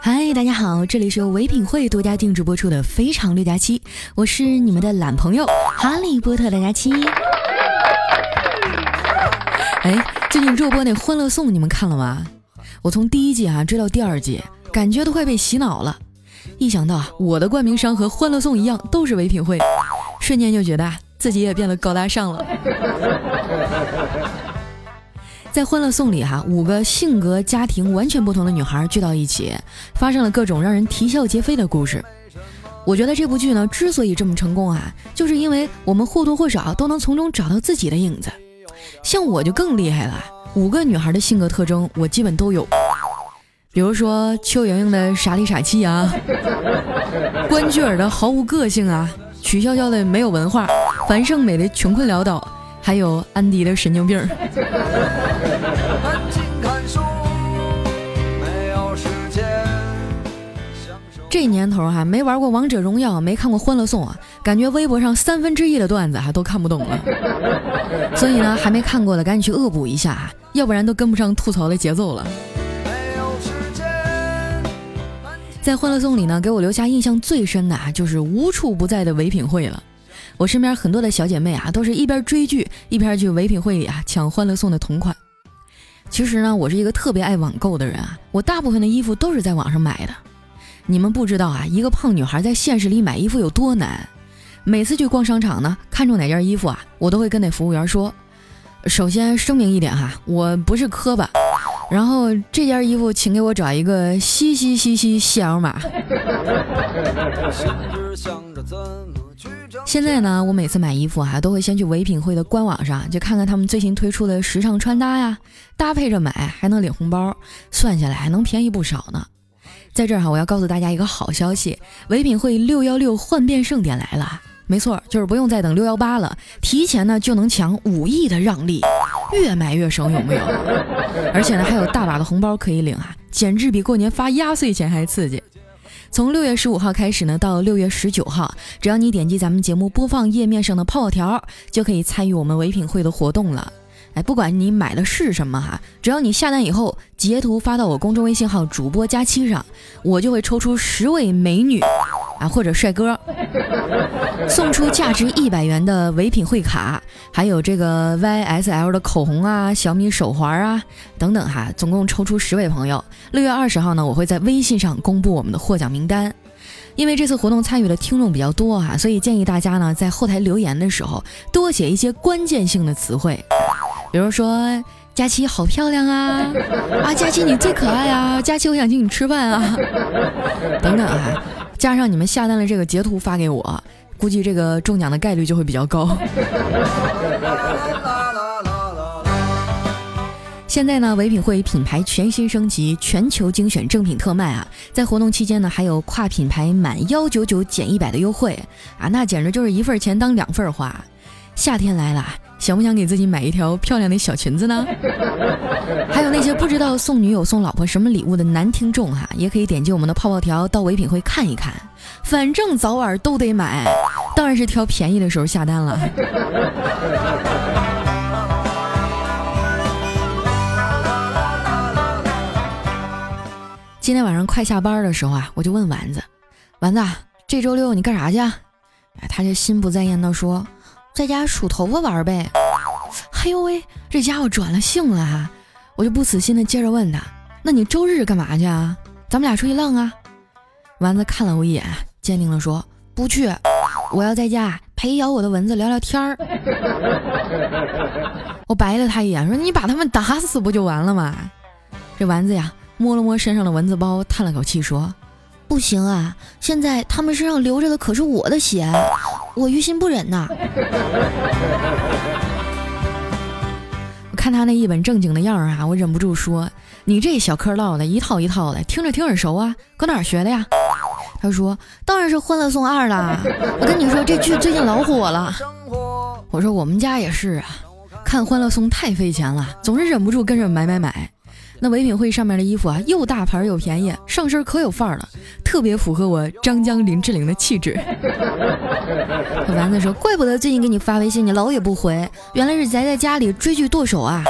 嗨大家好，这里是由唯品会独家定制播出的《非常六加七》，我是你们的懒朋友哈利波特的佳期。哎，最近热播那《欢乐颂》，你们看了吗？我从第一季啊追到第二季，感觉都快被洗脑了。一想到我的冠名商和《欢乐颂》一样都是唯品会，瞬间就觉得自己也变得高大上了。在《欢乐颂》里，哈，五个性格、家庭完全不同的女孩聚到一起，发生了各种让人啼笑皆非的故事。我觉得这部剧呢，之所以这么成功啊，就是因为我们或多或少都能从中找到自己的影子。像我就更厉害了，五个女孩的性格特征我基本都有。比如说邱莹莹的傻里傻气啊，关雎尔的毫无个性啊，曲筱绡的没有文化，樊胜美的穷困潦倒。还有安迪的神经病。这年头哈，没玩过王者荣耀，没看过欢乐颂啊，感觉微博上三分之一的段子哈都看不懂了。所以呢，还没看过的赶紧去恶补一下，要不然都跟不上吐槽的节奏了。在欢乐颂里呢，给我留下印象最深的啊，就是无处不在的唯品会了。我身边很多的小姐妹啊，都是一边追剧一边去唯品会里啊抢欢乐颂的同款。其实呢，我是一个特别爱网购的人啊，我大部分的衣服都是在网上买的。你们不知道啊，一个胖女孩在现实里买衣服有多难。每次去逛商场呢，看中哪件衣服啊，我都会跟那服务员说：首先声明一点哈，我不是磕巴。然后这件衣服，请给我找一个西西西西细腰码。现在呢，我每次买衣服哈，都会先去唯品会的官网上，就看看他们最新推出的时尚穿搭呀，搭配着买还能领红包，算下来还能便宜不少呢。在这儿哈，我要告诉大家一个好消息，唯品会六幺六换变盛典来了，没错，就是不用再等六幺八了，提前呢就能抢五亿的让利，越买越省，有没有？而且呢，还有大把的红包可以领啊，简直比过年发压岁钱还刺激。从六月十五号开始呢，到六月十九号，只要你点击咱们节目播放页面上的泡泡条，就可以参与我们唯品会的活动了。哎，不管你买的是什么哈，只要你下单以后截图发到我公众微信号主播佳期上，我就会抽出十位美女。啊，或者帅哥，送出价值一百元的唯品会卡，还有这个 YSL 的口红啊，小米手环啊，等等哈，总共抽出十位朋友。六月二十号呢，我会在微信上公布我们的获奖名单。因为这次活动参与的听众比较多哈，所以建议大家呢在后台留言的时候多写一些关键性的词汇，比如说佳琪好漂亮啊，啊佳琪你最可爱啊，佳琪我想请你吃饭啊，等等啊。加上你们下单的这个截图发给我，估计这个中奖的概率就会比较高。现在呢，唯品会品牌全新升级，全球精选正品特卖啊！在活动期间呢，还有跨品牌满幺九九减一百的优惠啊，那简直就是一份钱当两份花。夏天来了。想不想给自己买一条漂亮的小裙子呢？还有那些不知道送女友送老婆什么礼物的男听众哈，也可以点击我们的泡泡条到唯品会看一看，反正早晚都得买，当然是挑便宜的时候下单了。今天晚上快下班的时候啊，我就问丸子，丸子，这周六你干啥去？他就心不在焉的说。在家数头发玩呗，哎呦喂，这家伙转了性了哈！我就不死心的接着问他，那你周日干嘛去啊？咱们俩出去浪啊？丸子看了我一眼，坚定的说不去，我要在家陪咬我的蚊子聊聊天儿。我白了他一眼，说你把他们打死不就完了吗？这丸子呀，摸了摸身上的蚊子包，叹了口气说。不行啊！现在他们身上流着的可是我的血，我于心不忍呐。我看他那一本正经的样儿啊，我忍不住说：“你这小嗑唠的一套一套的，听着挺耳熟啊，搁哪儿学的呀？”他说：“当然是《欢乐颂二》啦！我跟你说，这剧最近老火了。”我说：“我们家也是啊。”看欢乐颂太费钱了，总是忍不住跟着买买买。那唯品会上面的衣服啊，又大牌又便宜，上身可有范儿了，特别符合我张江林志玲的气质。丸子说：“怪不得最近给你发微信你老也不回，原来是宅在家里追剧剁手啊！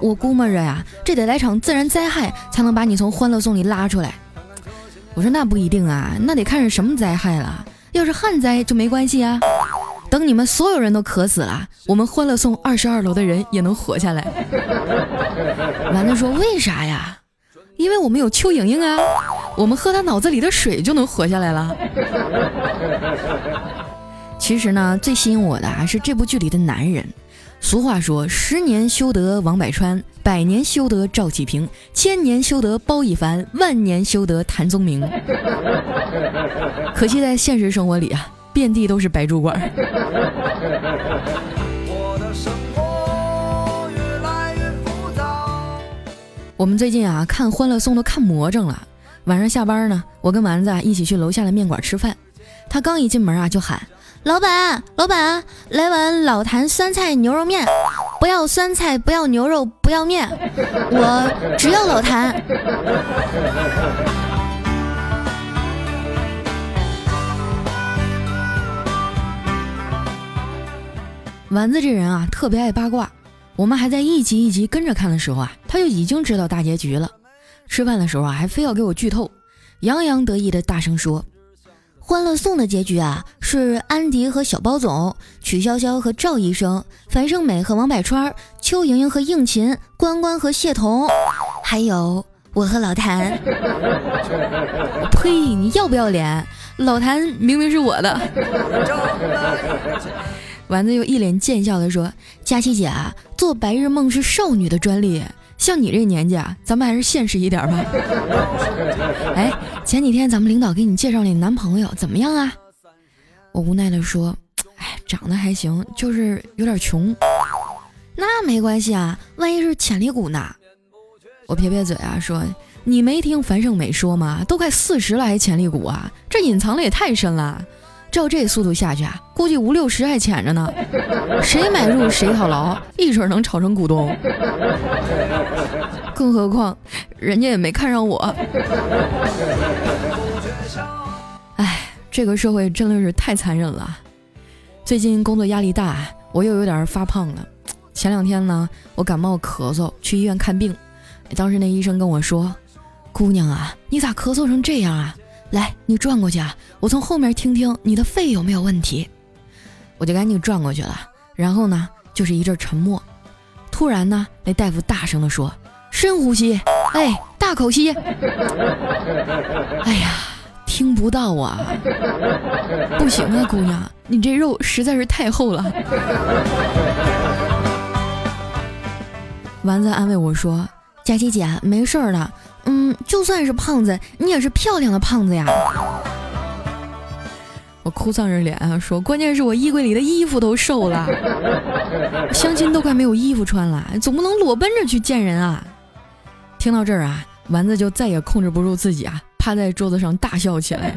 我估摸着呀，这得来场自然灾害才能把你从欢乐颂里拉出来。”我说：“那不一定啊，那得看是什么灾害了。要是旱灾就没关系啊。”等你们所有人都渴死了，我们欢乐颂二十二楼的人也能活下来。丸子说：“为啥呀？因为我们有邱莹莹啊，我们喝她脑子里的水就能活下来了。”其实呢，最吸引我的还是这部剧里的男人。俗话说：“十年修得王百川，百年修得赵启平，千年修得包奕凡，万年修得谭宗明。”可惜在现实生活里啊。遍地都是白主管。我们最近啊看《欢乐颂》都看魔怔了。晚上下班呢，我跟丸子啊一起去楼下的面馆吃饭。他刚一进门啊就喊：“老板，老板，来碗老坛酸菜牛肉面，不要酸菜，不要牛肉，不要面，我只要老坛。”丸子这人啊，特别爱八卦。我们还在一集一集跟着看的时候啊，他就已经知道大结局了。吃饭的时候啊，还非要给我剧透，洋洋得意的大声说：“欢乐颂的结局啊，是安迪和小包总，曲筱绡和赵医生，樊胜美和王柏川，邱莹莹和应勤，关关和谢童，还有我和老谭。呸！你要不要脸？老谭明明是我的。”丸子又一脸贱笑地说：“佳琪姐啊，做白日梦是少女的专利，像你这年纪啊，咱们还是现实一点吧。”哎，前几天咱们领导给你介绍那男朋友怎么样啊？我无奈地说：“哎，长得还行，就是有点穷。那没关系啊，万一是潜力股呢？”我撇撇嘴啊，说：“你没听樊胜美说吗？都快四十了还潜力股啊？这隐藏的也太深了。”照这速度下去啊，估计五六十还潜着呢。谁买入谁套牢，一准能炒成股东。更何况，人家也没看上我。哎，这个社会真的是太残忍了。最近工作压力大，我又有点发胖了。前两天呢，我感冒咳嗽，去医院看病。当时那医生跟我说：“姑娘啊，你咋咳嗽成这样啊？”来，你转过去啊！我从后面听听你的肺有没有问题。我就赶紧转过去了，然后呢，就是一阵沉默。突然呢，那大夫大声地说：“深呼吸，哎，大口吸。”哎呀，听不到啊！不行啊，姑娘，你这肉实在是太厚了。丸子安慰我说：“佳琪姐，没事儿的。”嗯，就算是胖子，你也是漂亮的胖子呀！我哭丧着脸啊说，关键是我衣柜里的衣服都瘦了，相亲都快没有衣服穿了，总不能裸奔着去见人啊！听到这儿啊，丸子就再也控制不住自己啊。趴在桌子上大笑起来。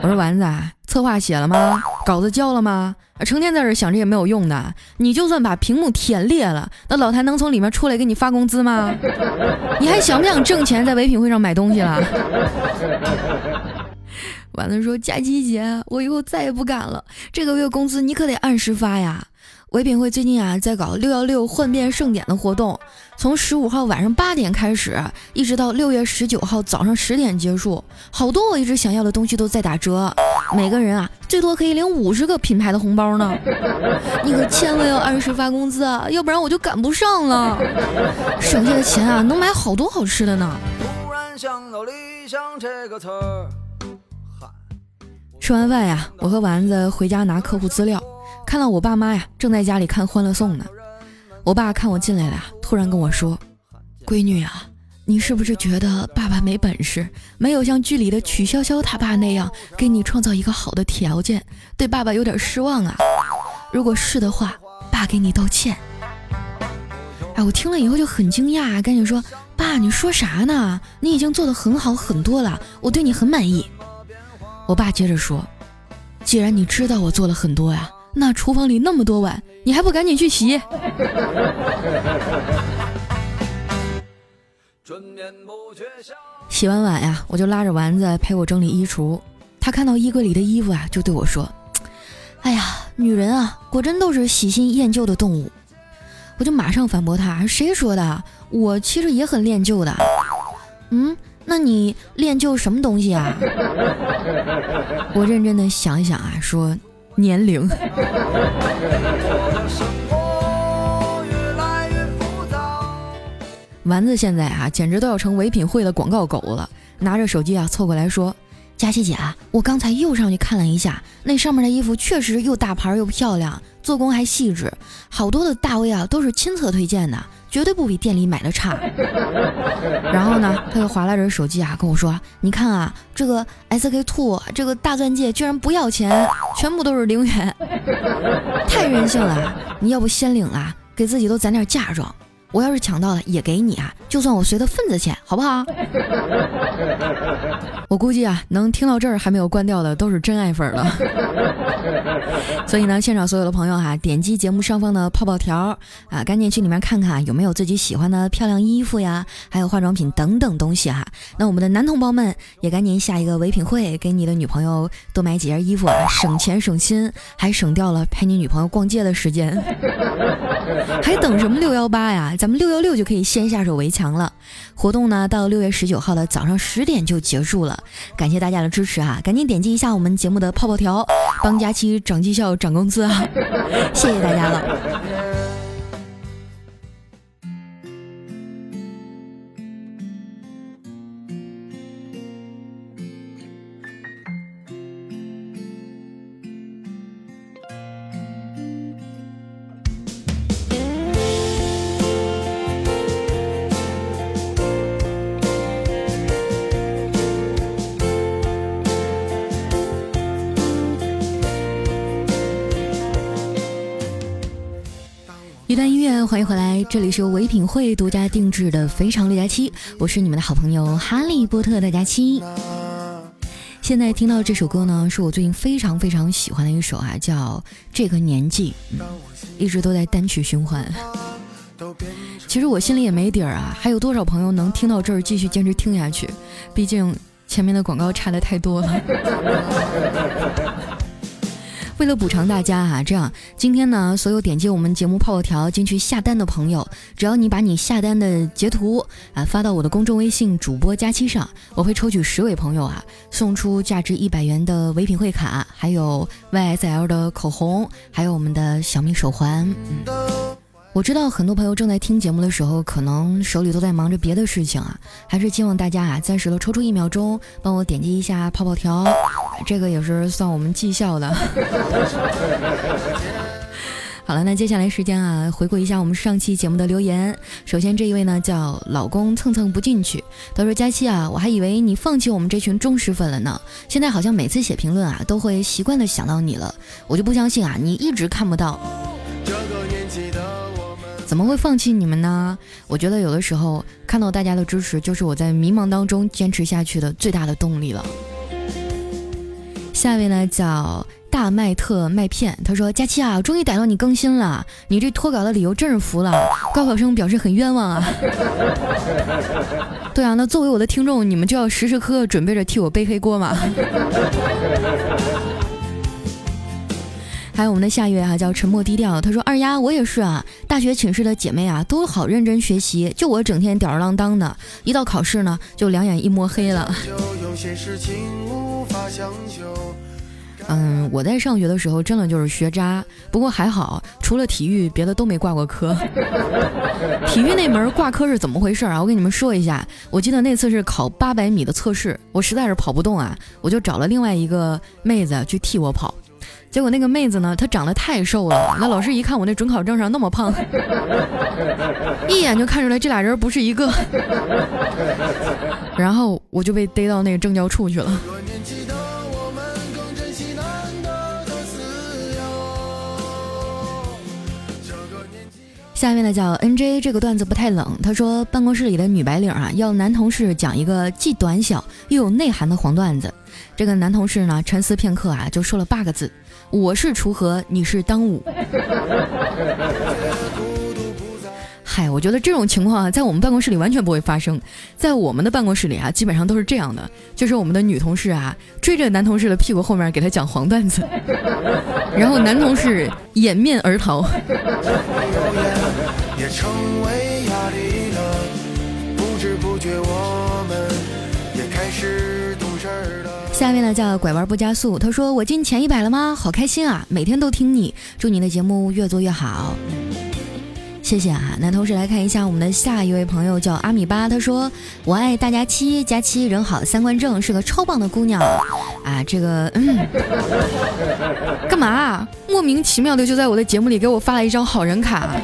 我说丸子，策划写了吗？稿子交了吗？成天在这想这些没有用的。你就算把屏幕舔裂了，那老谭能从里面出来给你发工资吗？你还想不想挣钱在唯品会上买东西了？丸子说：佳琪姐，我以后再也不敢了。这个月工资你可得按时发呀。唯品会最近啊，在搞六幺六换变盛典的活动，从十五号晚上八点开始，一直到六月十九号早上十点结束。好多我一直想要的东西都在打折，每个人啊，最多可以领五十个品牌的红包呢。你可千万要按时发工资啊，要不然我就赶不上了。省下的钱啊，能买好多好吃的呢。吃完饭呀，我和丸子回家拿客户资料。看到我爸妈呀，正在家里看《欢乐颂》呢。我爸看我进来了，突然跟我说：“闺女啊，你是不是觉得爸爸没本事，没有像剧里的曲筱绡他爸那样给你创造一个好的条件，对爸爸有点失望啊？如果是的话，爸给你道歉。”哎，我听了以后就很惊讶，赶紧说：“爸，你说啥呢？你已经做的很好很多了，我对你很满意。”我爸接着说：“既然你知道我做了很多呀。”那厨房里那么多碗，你还不赶紧去洗？洗完碗呀，我就拉着丸子陪我整理衣橱。他看到衣柜里的衣服啊，就对我说：“哎呀，女人啊，果真都是喜新厌旧的动物。”我就马上反驳他：“谁说的？我其实也很恋旧的。”嗯，那你恋旧什么东西啊？我认真的想一想啊，说年龄。丸子现在啊，简直都要成唯品会的广告狗了。拿着手机啊，凑过来说：“佳琪姐啊，我刚才又上去看了一下，那上面的衣服确实又大牌又漂亮，做工还细致，好多的大 V 啊都是亲测推荐的，绝对不比店里买的差。”然后呢，他又划拉着手机啊，跟我说：“你看啊，这个 SK two 这个大钻戒居然不要钱，全部都是零元，太任性了！你要不先领了，给自己都攒点嫁妆。”我要是抢到了，也给你啊，就算我随的份子钱，好不好？我估计啊，能听到这儿还没有关掉的，都是真爱粉了。所以呢，现场所有的朋友哈，点击节目上方的泡泡条啊，赶紧去里面看看有没有自己喜欢的漂亮衣服呀，还有化妆品等等东西哈。那我们的男同胞们也赶紧下一个唯品会，给你的女朋友多买几件衣服啊，省钱省心，还省掉了陪你女朋友逛街的时间。还等什么六幺八呀？咱们六幺六就可以先下手为强了。活动呢，到六月十九号的早上十点就结束了。感谢大家的支持啊！赶紧点击一下我们节目的泡泡条，帮佳期涨绩效、涨工资啊！谢谢大家了。欢迎回来，这里是由唯品会独家定制的《非常六加七》，我是你们的好朋友哈利波特的佳期。现在听到这首歌呢，是我最近非常非常喜欢的一首啊，叫《这个年纪》，一直都在单曲循环。其实我心里也没底儿啊，还有多少朋友能听到这儿继续坚持听下去？毕竟前面的广告差的太多了。为了补偿大家哈，这样今天呢，所有点击我们节目泡泡条进去下单的朋友，只要你把你下单的截图啊发到我的公众微信主播佳期上，我会抽取十位朋友啊，送出价值一百元的唯品会卡，还有 YSL 的口红，还有我们的小米手环。我知道很多朋友正在听节目的时候，可能手里都在忙着别的事情啊，还是希望大家啊，暂时的抽出一秒钟，帮我点击一下泡泡条，这个也是算我们绩效的。好了，那接下来时间啊，回顾一下我们上期节目的留言。首先这一位呢叫老公蹭蹭不进去，他说：佳期啊，我还以为你放弃我们这群忠实粉了呢，现在好像每次写评论啊，都会习惯的想到你了，我就不相信啊，你一直看不到。怎么会放弃你们呢？我觉得有的时候看到大家的支持，就是我在迷茫当中坚持下去的最大的动力了。下一位呢叫大麦特麦片，他说：佳期啊，终于逮到你更新了，你这脱稿的理由真是服了。高考生表示很冤枉啊。对啊，那作为我的听众，你们就要时时刻刻准备着替我背黑锅嘛。还有我们的下一位哈，叫沉默低调。他说：“二丫，我也是啊，大学寝室的姐妹啊，都好认真学习，就我整天吊儿郎当的，一到考试呢，就两眼一抹黑了。”嗯，我在上学的时候真的就是学渣，不过还好，除了体育，别的都没挂过科。体育那门挂科是怎么回事啊？我跟你们说一下，我记得那次是考八百米的测试，我实在是跑不动啊，我就找了另外一个妹子去替我跑。结果那个妹子呢，她长得太瘦了，那老师一看我那准考证上那么胖，一眼就看出来这俩人不是一个，然后我就被逮到那个政教处去了。下面呢叫 N J，这个段子不太冷。他说办公室里的女白领啊，要男同事讲一个既短小又有内涵的黄段子。这个男同事呢沉思片刻啊，就说了八个字：我是锄禾，你是当午。嗨，我觉得这种情况啊，在我们办公室里完全不会发生。在我们的办公室里啊，基本上都是这样的，就是我们的女同事啊，追着男同事的屁股后面给他讲黄段子，然后男同事掩面而逃。下面呢叫拐弯不加速，他说我进前一百了吗？好开心啊，每天都听你，祝你的节目越做越好。谢谢啊，那同时来看一下我们的下一位朋友叫阿米巴，他说我爱大家七，佳期人好三观正，是个超棒的姑娘啊。这个嗯，干嘛？莫名其妙的就在我的节目里给我发了一张好人卡。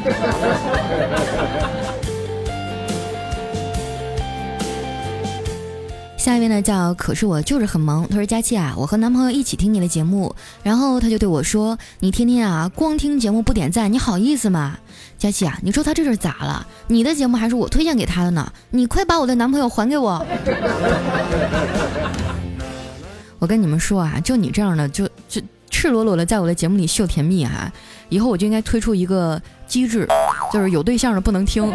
下一位呢叫可是我就是很萌，他说佳期啊，我和男朋友一起听你的节目，然后他就对我说，你天天啊光听节目不点赞，你好意思吗？佳琪啊，你说他这是咋了？你的节目还是我推荐给他的呢？你快把我的男朋友还给我！我跟你们说啊，就你这样的，就就赤裸裸的在我的节目里秀甜蜜啊！以后我就应该推出一个机制，就是有对象的不能听。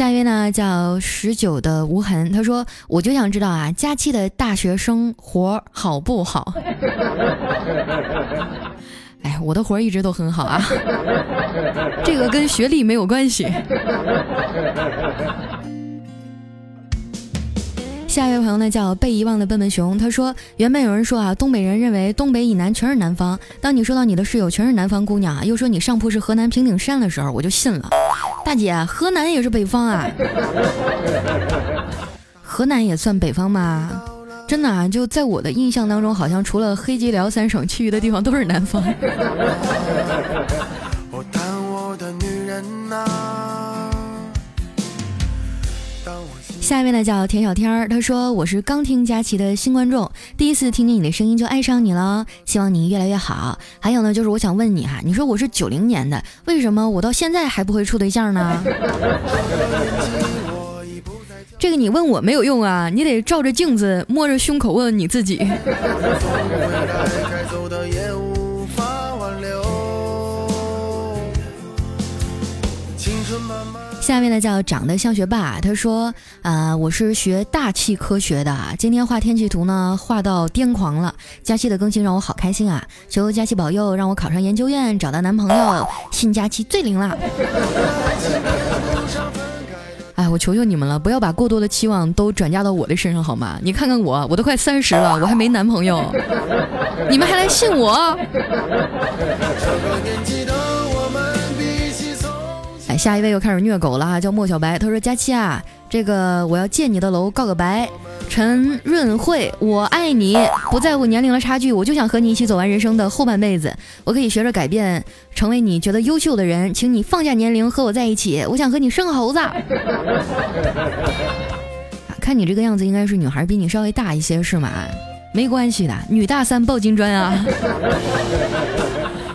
下一位呢叫十九的无痕，他说：“我就想知道啊，佳期的大学生活好不好？” 哎，我的活一直都很好啊，这个跟学历没有关系。下一位朋友呢叫被遗忘的笨笨熊，他说原本有人说啊，东北人认为东北以南全是南方。当你说到你的室友全是南方姑娘，又说你上铺是河南平顶山的时候，我就信了。大姐，河南也是北方啊，河南也算北方吗？真的啊，就在我的印象当中，好像除了黑吉辽三省，其余的地方都是南方。下面呢叫田小天儿，他说我是刚听佳琪的新观众，第一次听见你的声音就爱上你了，希望你越来越好。还有呢，就是我想问你哈，你说我是九零年的，为什么我到现在还不会处对象呢？这个你问我没有用啊，你得照着镜子摸着胸口问问你自己。下面呢叫长得像学霸，他说啊，我是学大气科学的，今天画天气图呢画到癫狂了。佳期的更新让我好开心啊，求佳期保佑，让我考上研究院，找到男朋友，信佳期最灵了。哎，我求求你们了，不要把过多的期望都转嫁到我的身上好吗？你看看我，我都快三十了，我还没男朋友，你们还来信我？下一位又开始虐狗了，叫莫小白。他说：“佳期啊，这个我要借你的楼告个白。陈润慧，我爱你，不在乎年龄的差距，我就想和你一起走完人生的后半辈子。我可以学着改变，成为你觉得优秀的人，请你放下年龄和我在一起。我想和你生猴子。看你这个样子，应该是女孩比你稍微大一些，是吗？没关系的，女大三抱金砖啊。”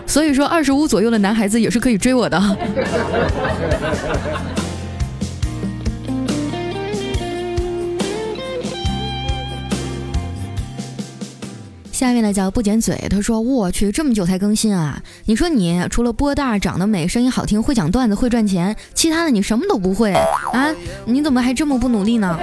所以说，二十五左右的男孩子也是可以追我的。下面呢叫不剪嘴，他说：“我去，这么久才更新啊？你说你除了波大、长得美、声音好听、会讲段子、会赚钱，其他的你什么都不会啊？你怎么还这么不努力呢？”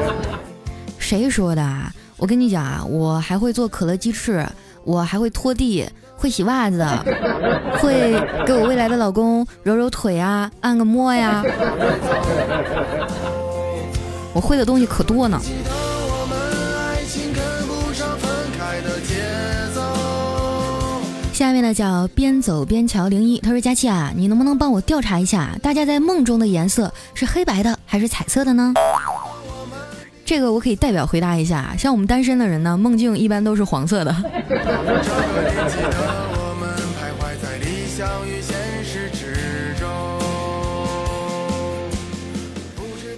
谁说的？我跟你讲啊，我还会做可乐鸡翅。我还会拖地，会洗袜子，会给我未来的老公揉揉腿啊，按个摩呀。我会的东西可多呢。下面呢叫边走边瞧零一，他说佳琪啊，你能不能帮我调查一下，大家在梦中的颜色是黑白的还是彩色的呢？这个我可以代表回答一下，像我们单身的人呢，梦境一般都是黄色的。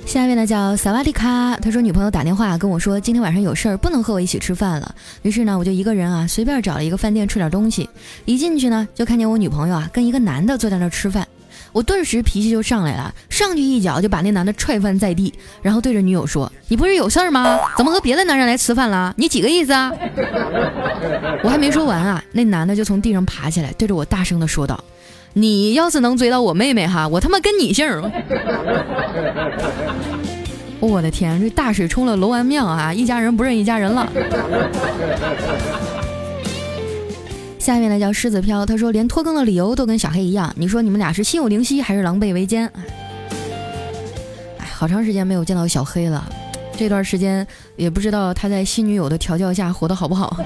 下一位呢叫萨瓦迪卡，他说女朋友打电话跟我说今天晚上有事儿不能和我一起吃饭了，于是呢我就一个人啊随便找了一个饭店吃点东西，一进去呢就看见我女朋友啊跟一个男的坐在那吃饭，我顿时脾气就上来了，上去一脚就把那男的踹翻在地，然后对着女友说：“你不是有事儿吗？怎么和别的男人来吃饭了？你几个意思啊？” 我还没说完啊，那男的就从地上爬起来，对着我大声的说道。你要是能追到我妹妹哈，我他妈跟你姓！我的天，这大水冲了龙王庙啊，一家人不认一家人了。下面呢叫狮子飘，他说连拖更的理由都跟小黑一样，你说你们俩是心有灵犀还是狼狈为奸？哎，好长时间没有见到小黑了，这段时间也不知道他在新女友的调教下活得好不好。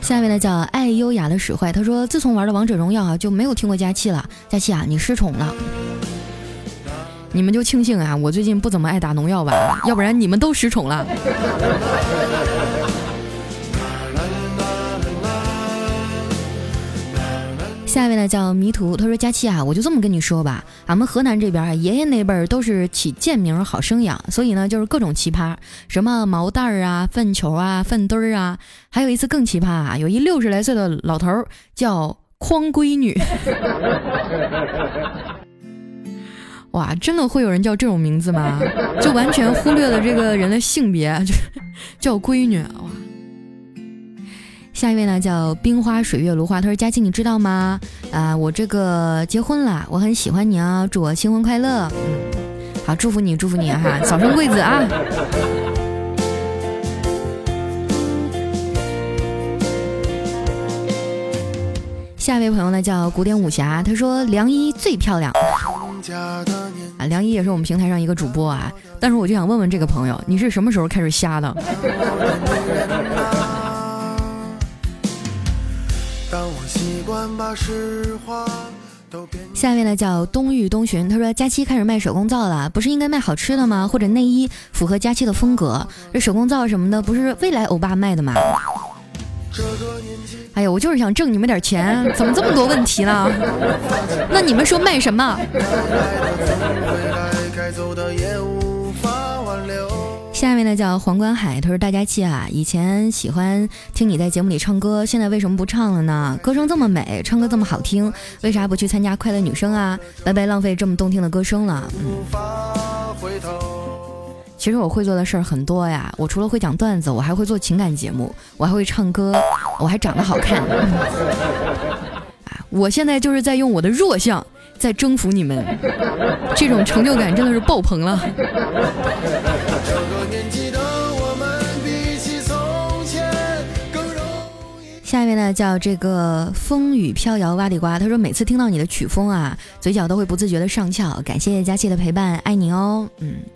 下面呢叫爱优雅的使坏，他说自从玩了王者荣耀啊，就没有听过佳期了。佳期啊，你失宠了，你们就庆幸啊，我最近不怎么爱打农药吧，要不然你们都失宠了。下一位呢叫迷途，他说：“佳期啊，我就这么跟你说吧，俺们河南这边啊，爷爷那辈儿都是起贱名好生养，所以呢就是各种奇葩，什么毛蛋儿啊、粪球啊、粪堆儿啊，还有一次更奇葩啊，有一六十来岁的老头儿叫匡闺女，哇，真的会有人叫这种名字吗？就完全忽略了这个人的性别，就叫闺女哇。”下一位呢，叫冰花水月如花。他说：“佳琪，你知道吗？啊，我这个结婚了，我很喜欢你啊，祝我新婚快乐。嗯，好，祝福你，祝福你哈，早生贵子啊。”下一位朋友呢，叫古典武侠。他说：“梁一最漂亮。”啊，梁姨也是我们平台上一个主播啊。但是我就想问问这个朋友，你是什么时候开始瞎的？下面呢叫冬玉冬寻，他说佳期开始卖手工皂了，不是应该卖好吃的吗？或者内衣符合佳期的风格？这手工皂什么的，不是未来欧巴卖的吗？哎呀，我就是想挣你们点钱，怎么这么多问题呢？那你们说卖什么？下面呢叫黄冠海，他说大家气啊，以前喜欢听你在节目里唱歌，现在为什么不唱了呢？歌声这么美，唱歌这么好听，为啥不去参加快乐女声啊？白白浪费这么动听的歌声了。嗯，其实我会做的事儿很多呀，我除了会讲段子，我还会做情感节目，我还会唱歌，我还长得好看。啊，我现在就是在用我的弱项在征服你们，这种成就感真的是爆棚了。下一位呢，叫这个风雨飘摇哇里瓜。他说，每次听到你的曲风啊，嘴角都会不自觉的上翘。感谢佳期的陪伴，爱你哦。嗯，呃，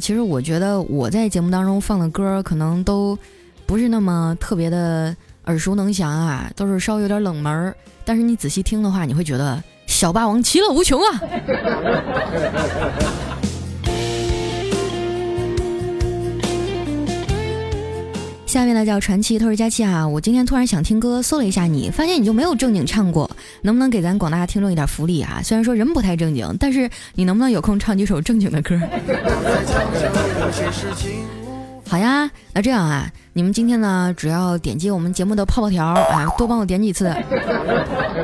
其实我觉得我在节目当中放的歌，可能都不是那么特别的耳熟能详啊，都是稍微有点冷门。但是你仔细听的话，你会觉得小霸王其乐无穷啊。下面呢叫传奇，他说佳期啊，我今天突然想听歌，搜了一下你，发现你就没有正经唱过，能不能给咱广大听众一点福利啊？虽然说人不太正经，但是你能不能有空唱几首正经的歌？好呀，那这样啊，你们今天呢，只要点击我们节目的泡泡条啊，多帮我点几次，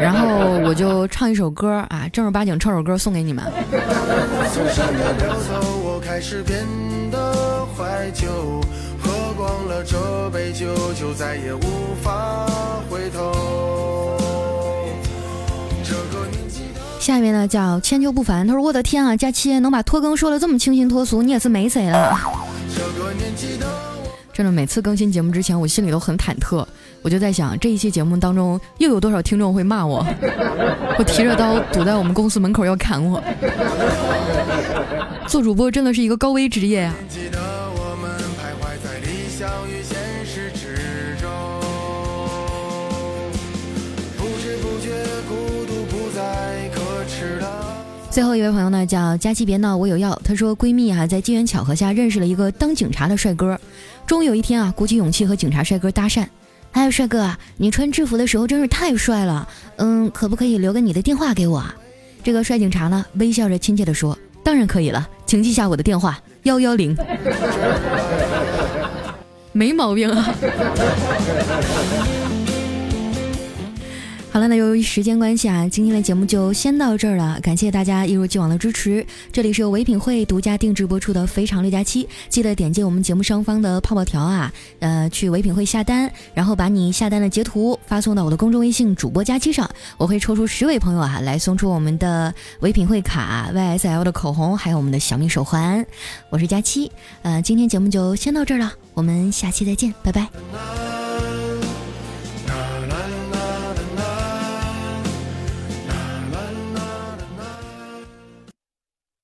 然后我就唱一首歌啊，正儿八经唱首歌送给你们。光了这杯酒，就再也无法回头。下面呢叫千秋不凡，他说我的天啊，佳期能把拖更说的这么清新脱俗，你也是没谁了。真的，每次更新节目之前，我心里都很忐忑，我就在想这一期节目当中又有多少听众会骂我，我提着刀堵在我们公司门口要砍我。做主播真的是一个高危职业呀。最后一位朋友呢，叫佳期别闹，我有药。她说闺蜜啊在机缘巧合下认识了一个当警察的帅哥，终于有一天啊，鼓起勇气和警察帅哥搭讪。哎，帅哥，你穿制服的时候真是太帅了，嗯，可不可以留个你的电话给我？这个帅警察呢，微笑着亲切地说：“当然可以了，请记下我的电话 幺幺零。”没毛病啊。好了，那由于时间关系啊，今天的节目就先到这儿了。感谢大家一如既往的支持。这里是由唯品会独家定制播出的《非常六加七》，记得点击我们节目上方的泡泡条啊，呃，去唯品会下单，然后把你下单的截图发送到我的公众微信主播佳期上，我会抽出十位朋友啊，来送出我们的唯品会卡、YSL 的口红，还有我们的小米手环。我是佳期，呃，今天节目就先到这儿了，我们下期再见，拜拜。